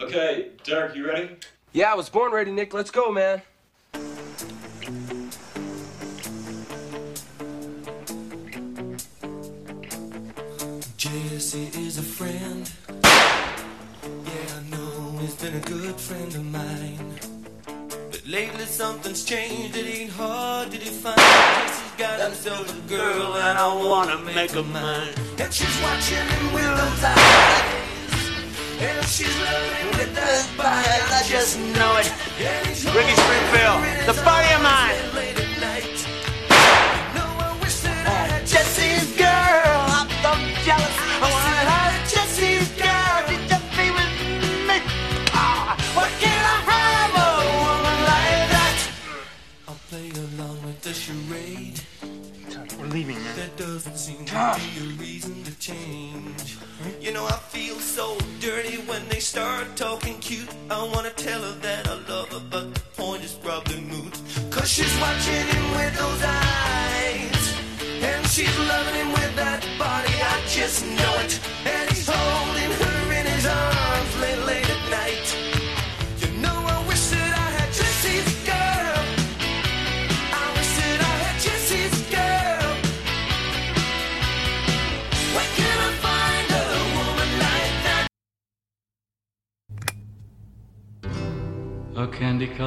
Okay, Derek, you ready? Yeah, I was born ready, Nick. Let's go, man. Jessie is a friend. Yeah, I know he's been a good friend of mine. But lately something's changed. It ain't hard to define. Jessie's got himself a girl, and I wanna make her mine. And she's watching him with those eyes. And she's loving with that body. I just know it. Ricky Springfield, the buddy of mine. I wanna tell her that I love her, but the point is probably moot. Cause she's watching him with those eyes. And she's loving him with that body, I just know it.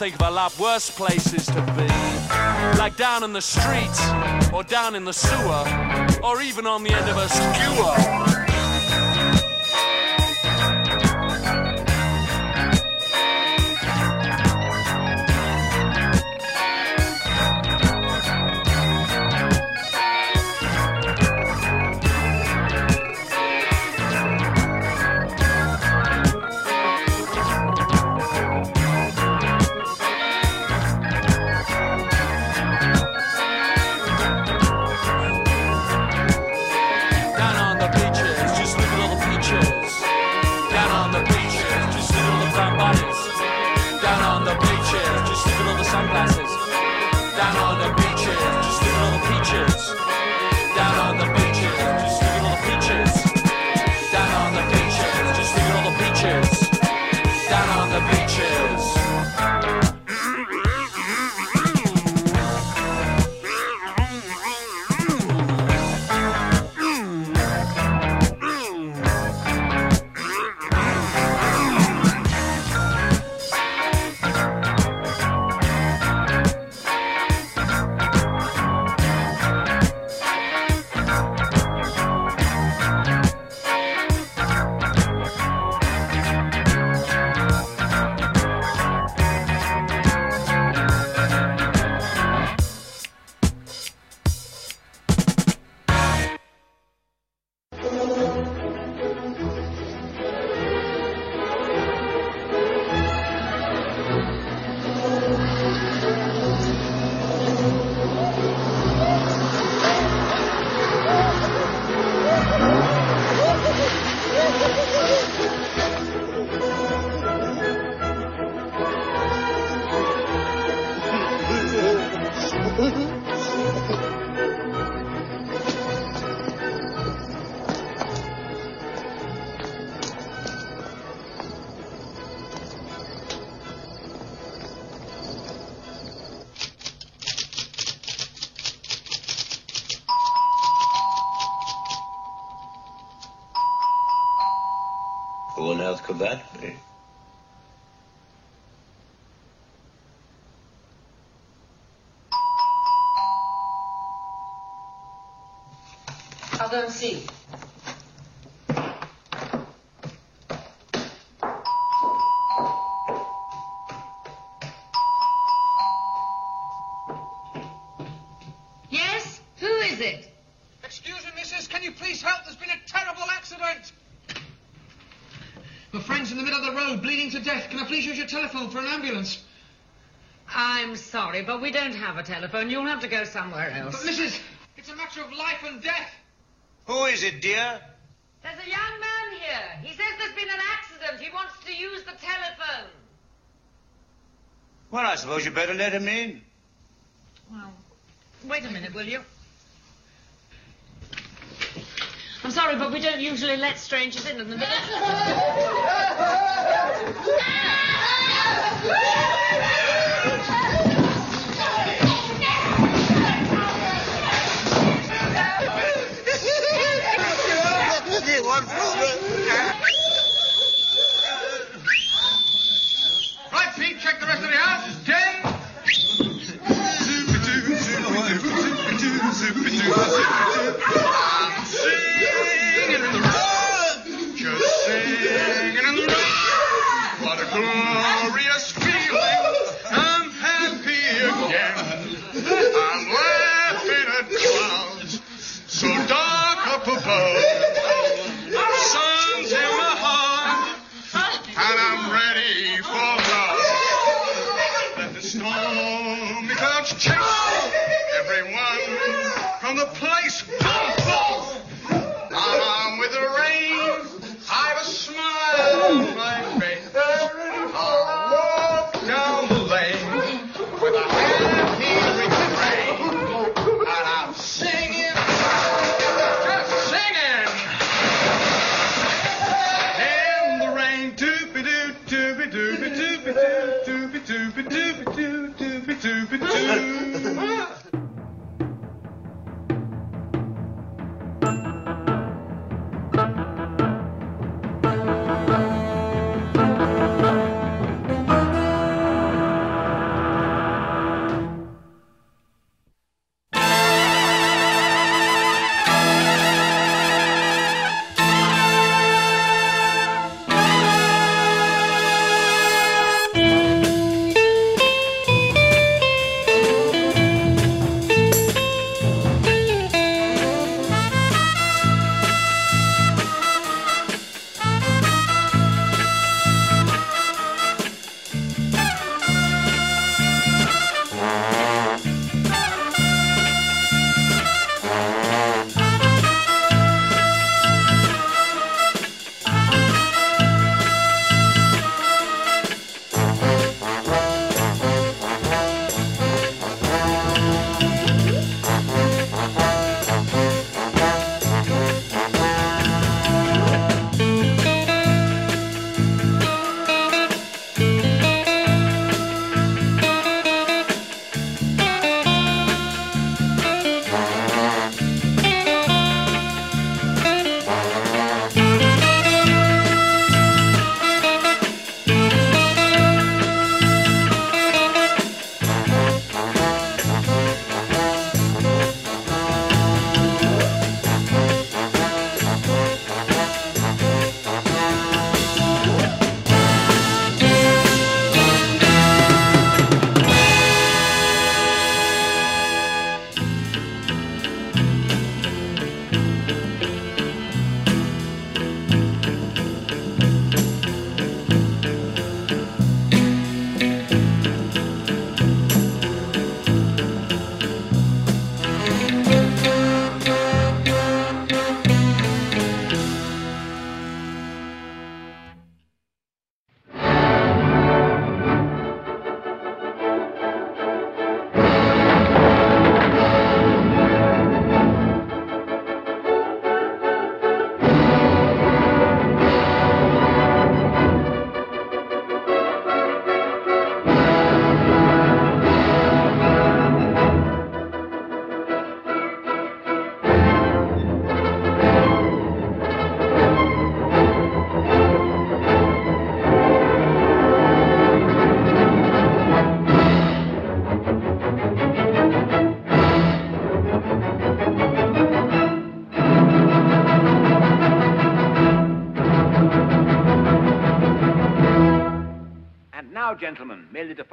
think of a lot worse places to be. like down in the streets, or down in the sewer, or even on the end of a skewer. Go and see. Yes? Who is it? Excuse me, missus, can you please help? There's been a terrible accident. My friend's in the middle of the road, bleeding to death. Can I please use your telephone for an ambulance? I'm sorry, but we don't have a telephone. You'll have to go somewhere else. But, else. missus, it's a matter of life and death. Who is it, dear? There's a young man here. He says there's been an accident. He wants to use the telephone. Well, I suppose you'd better let him in. Well, wait a minute, will you? I'm sorry, but we don't usually let strangers in in the middle. Right,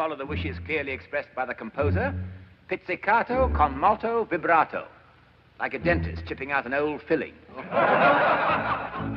to follow the wishes clearly expressed by the composer. Pizzicato con molto vibrato. Like a dentist chipping out an old filling.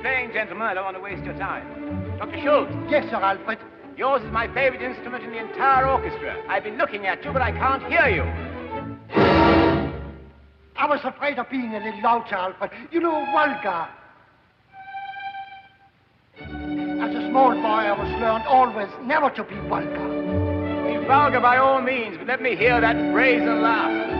playing, gentlemen. I don't want to waste your time. Dr. Schultz. Yes, Sir Alfred. Yours is my favorite instrument in the entire orchestra. I've been looking at you, but I can't hear you. I was afraid of being a little loud, Alfred. You know, vulgar. As a small boy, I was learned always never to be vulgar. Be vulgar by all means, but let me hear that brazen laugh.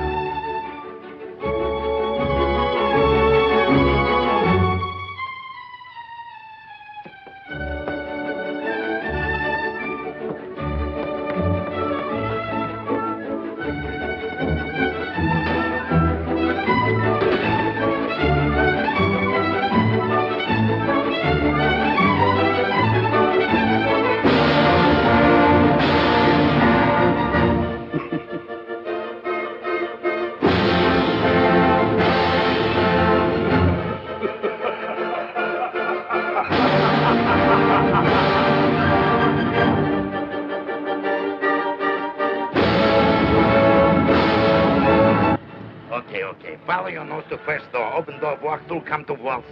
Come to wall,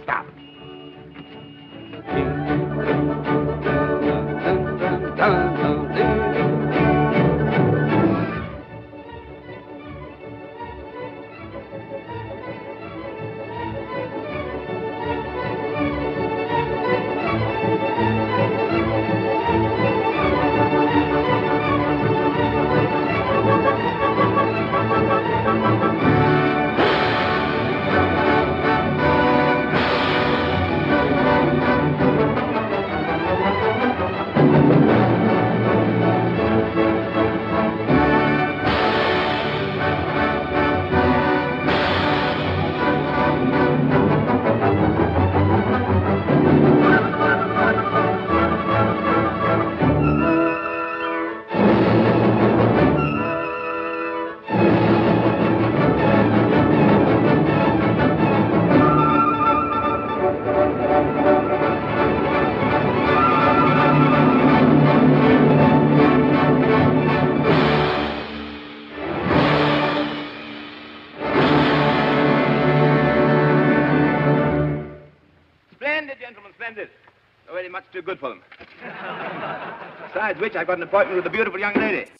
Besides which, I've got an appointment with a beautiful young lady.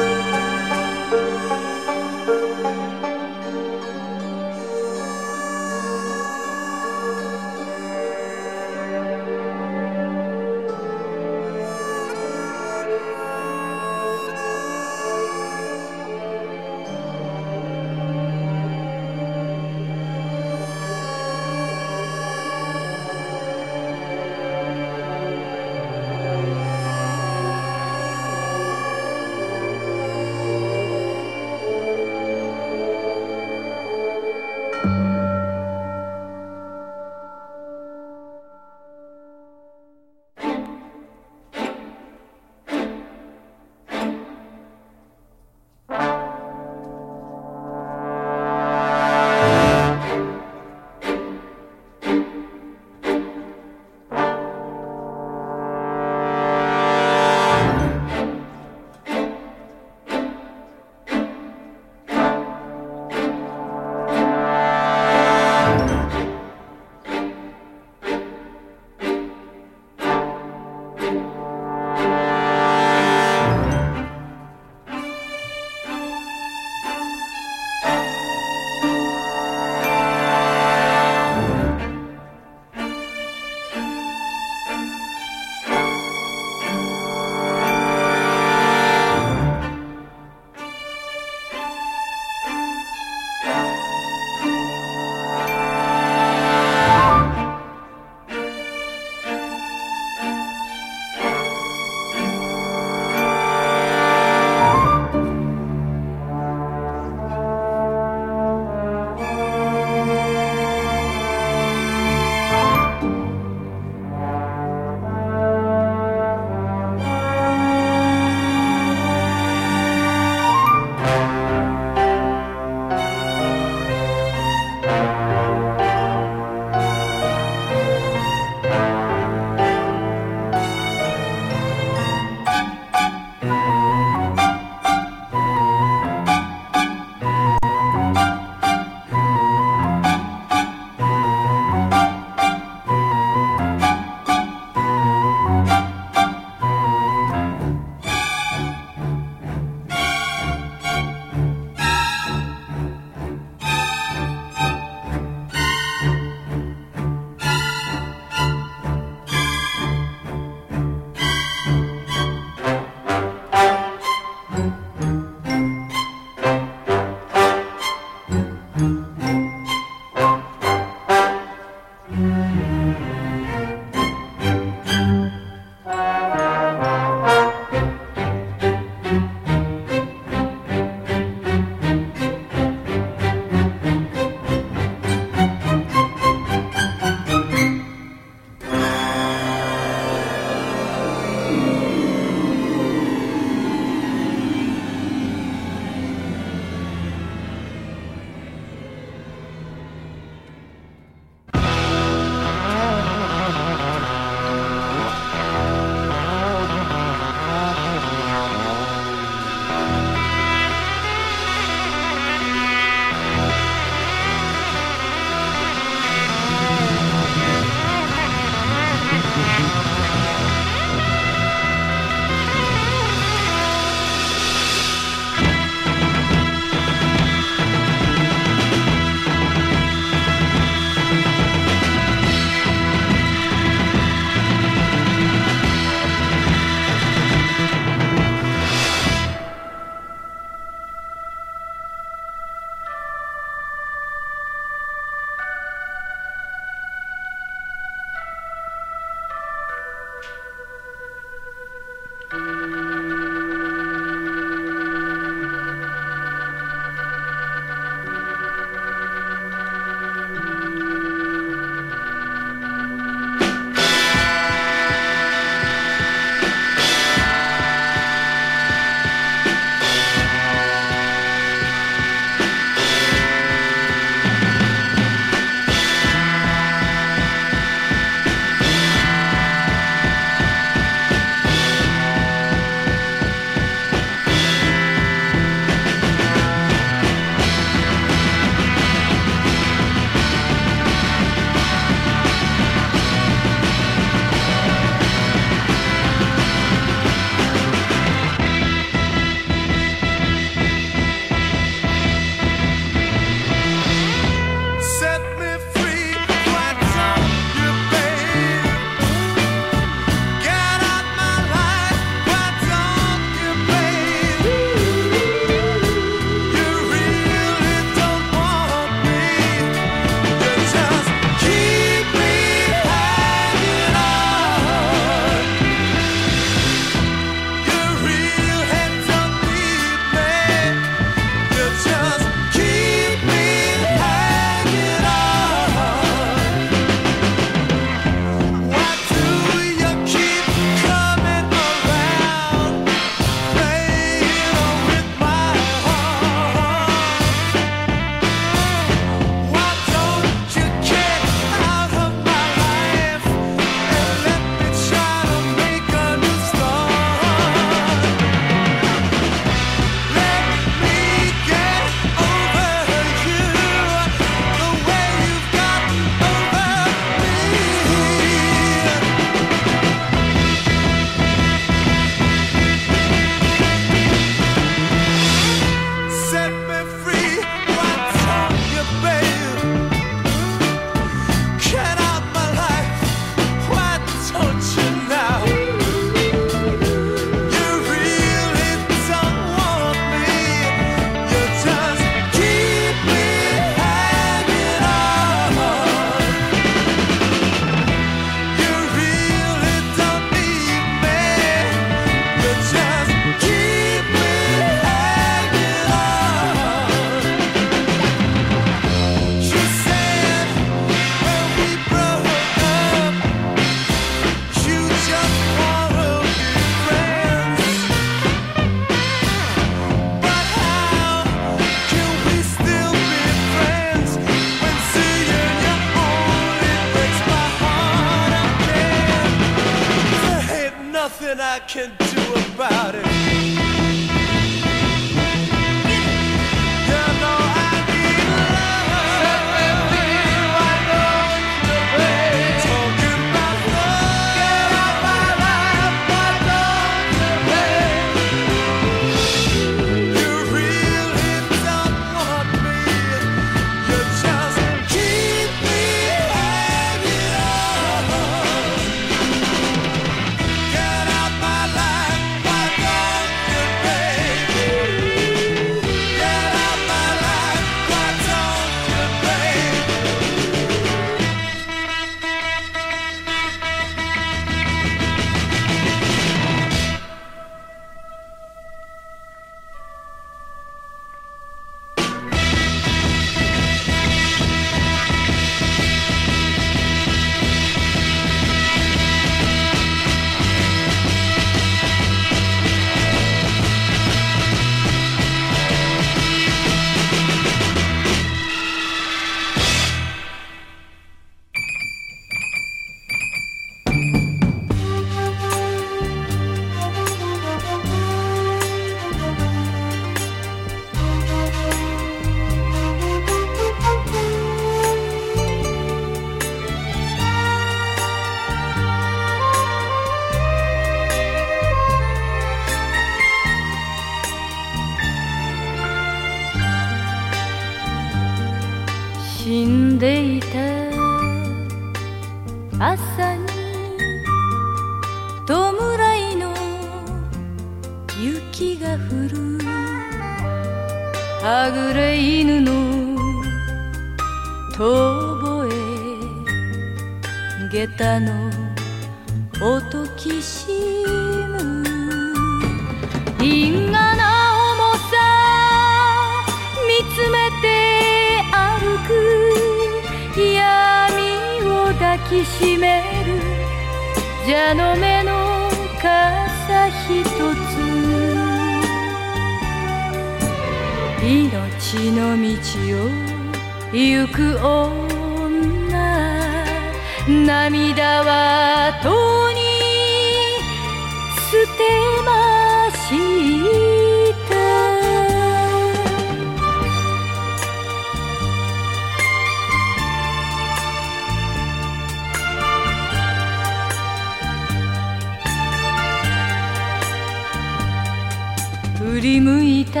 り向いた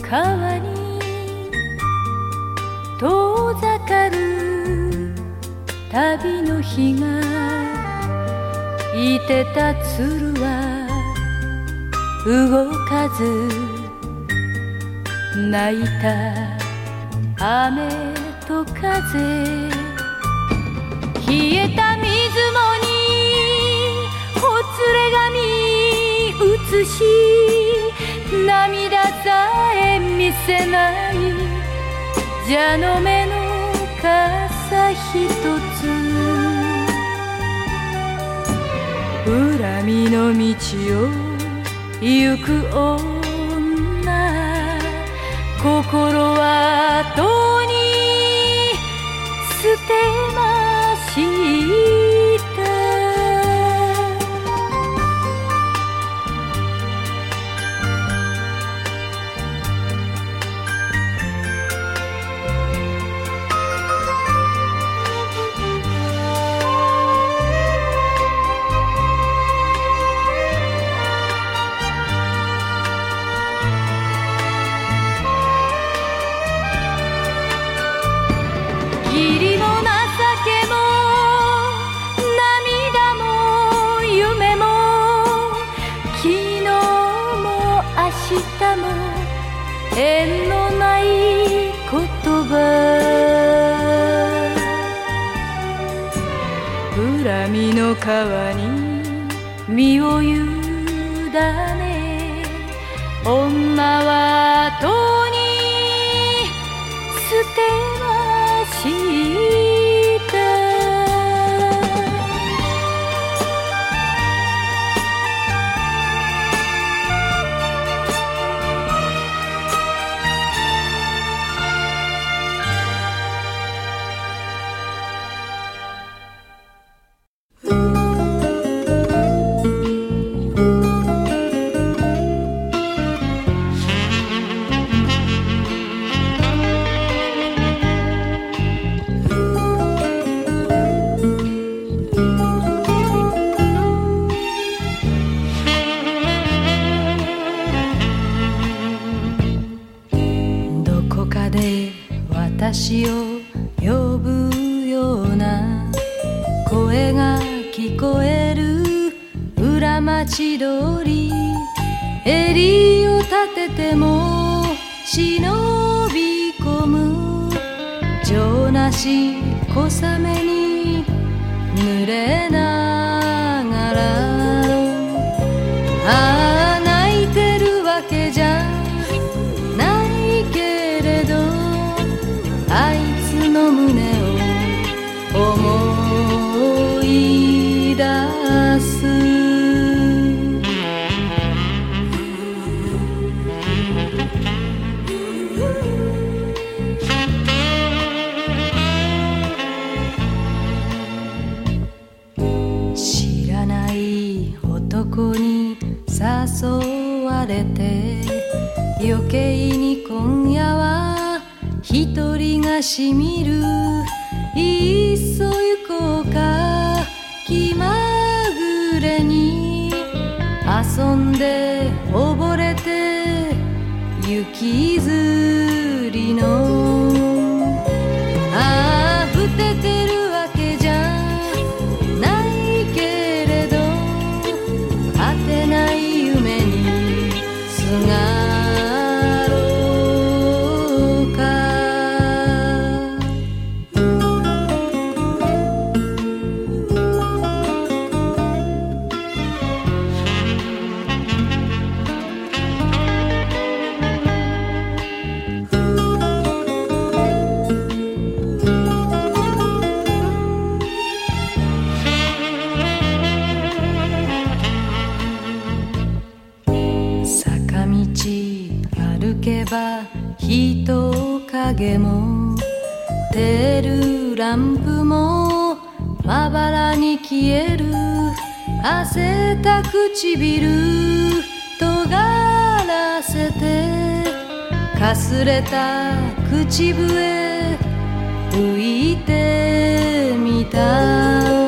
川に遠ざかる旅の日がいてた鶴は動かず泣いた雨と風冷えたすし涙さえ見せない。蛇の目の傘ひとつ。恨みの道を行く女。心は後に捨てましい。の川に身を委ね女はランプもまばらに消える。汗た唇尖らせて。かすれた口笛。吹いてみた。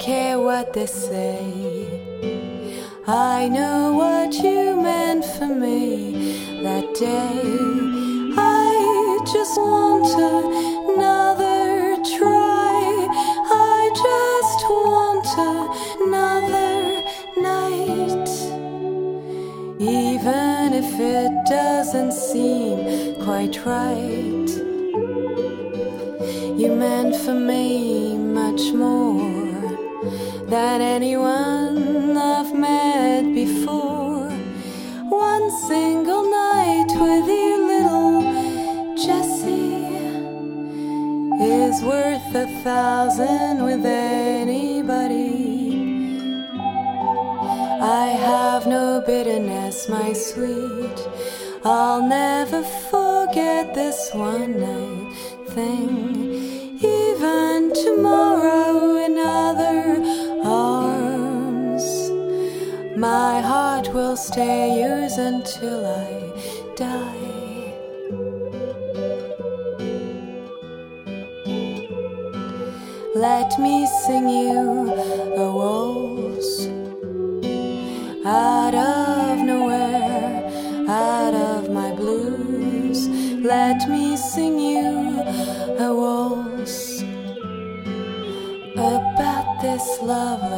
Care what they say. I know what you meant for me that day. I just want another try. I just want another night. Even if it doesn't seem quite right. Than anyone I've met before. One single night with you, little Jessie, is worth a thousand with anybody. I have no bitterness, my sweet. I'll never forget this one night thing. Will stay yours until I die. Let me sing you a waltz out of nowhere, out of my blues. Let me sing you a waltz about this stand.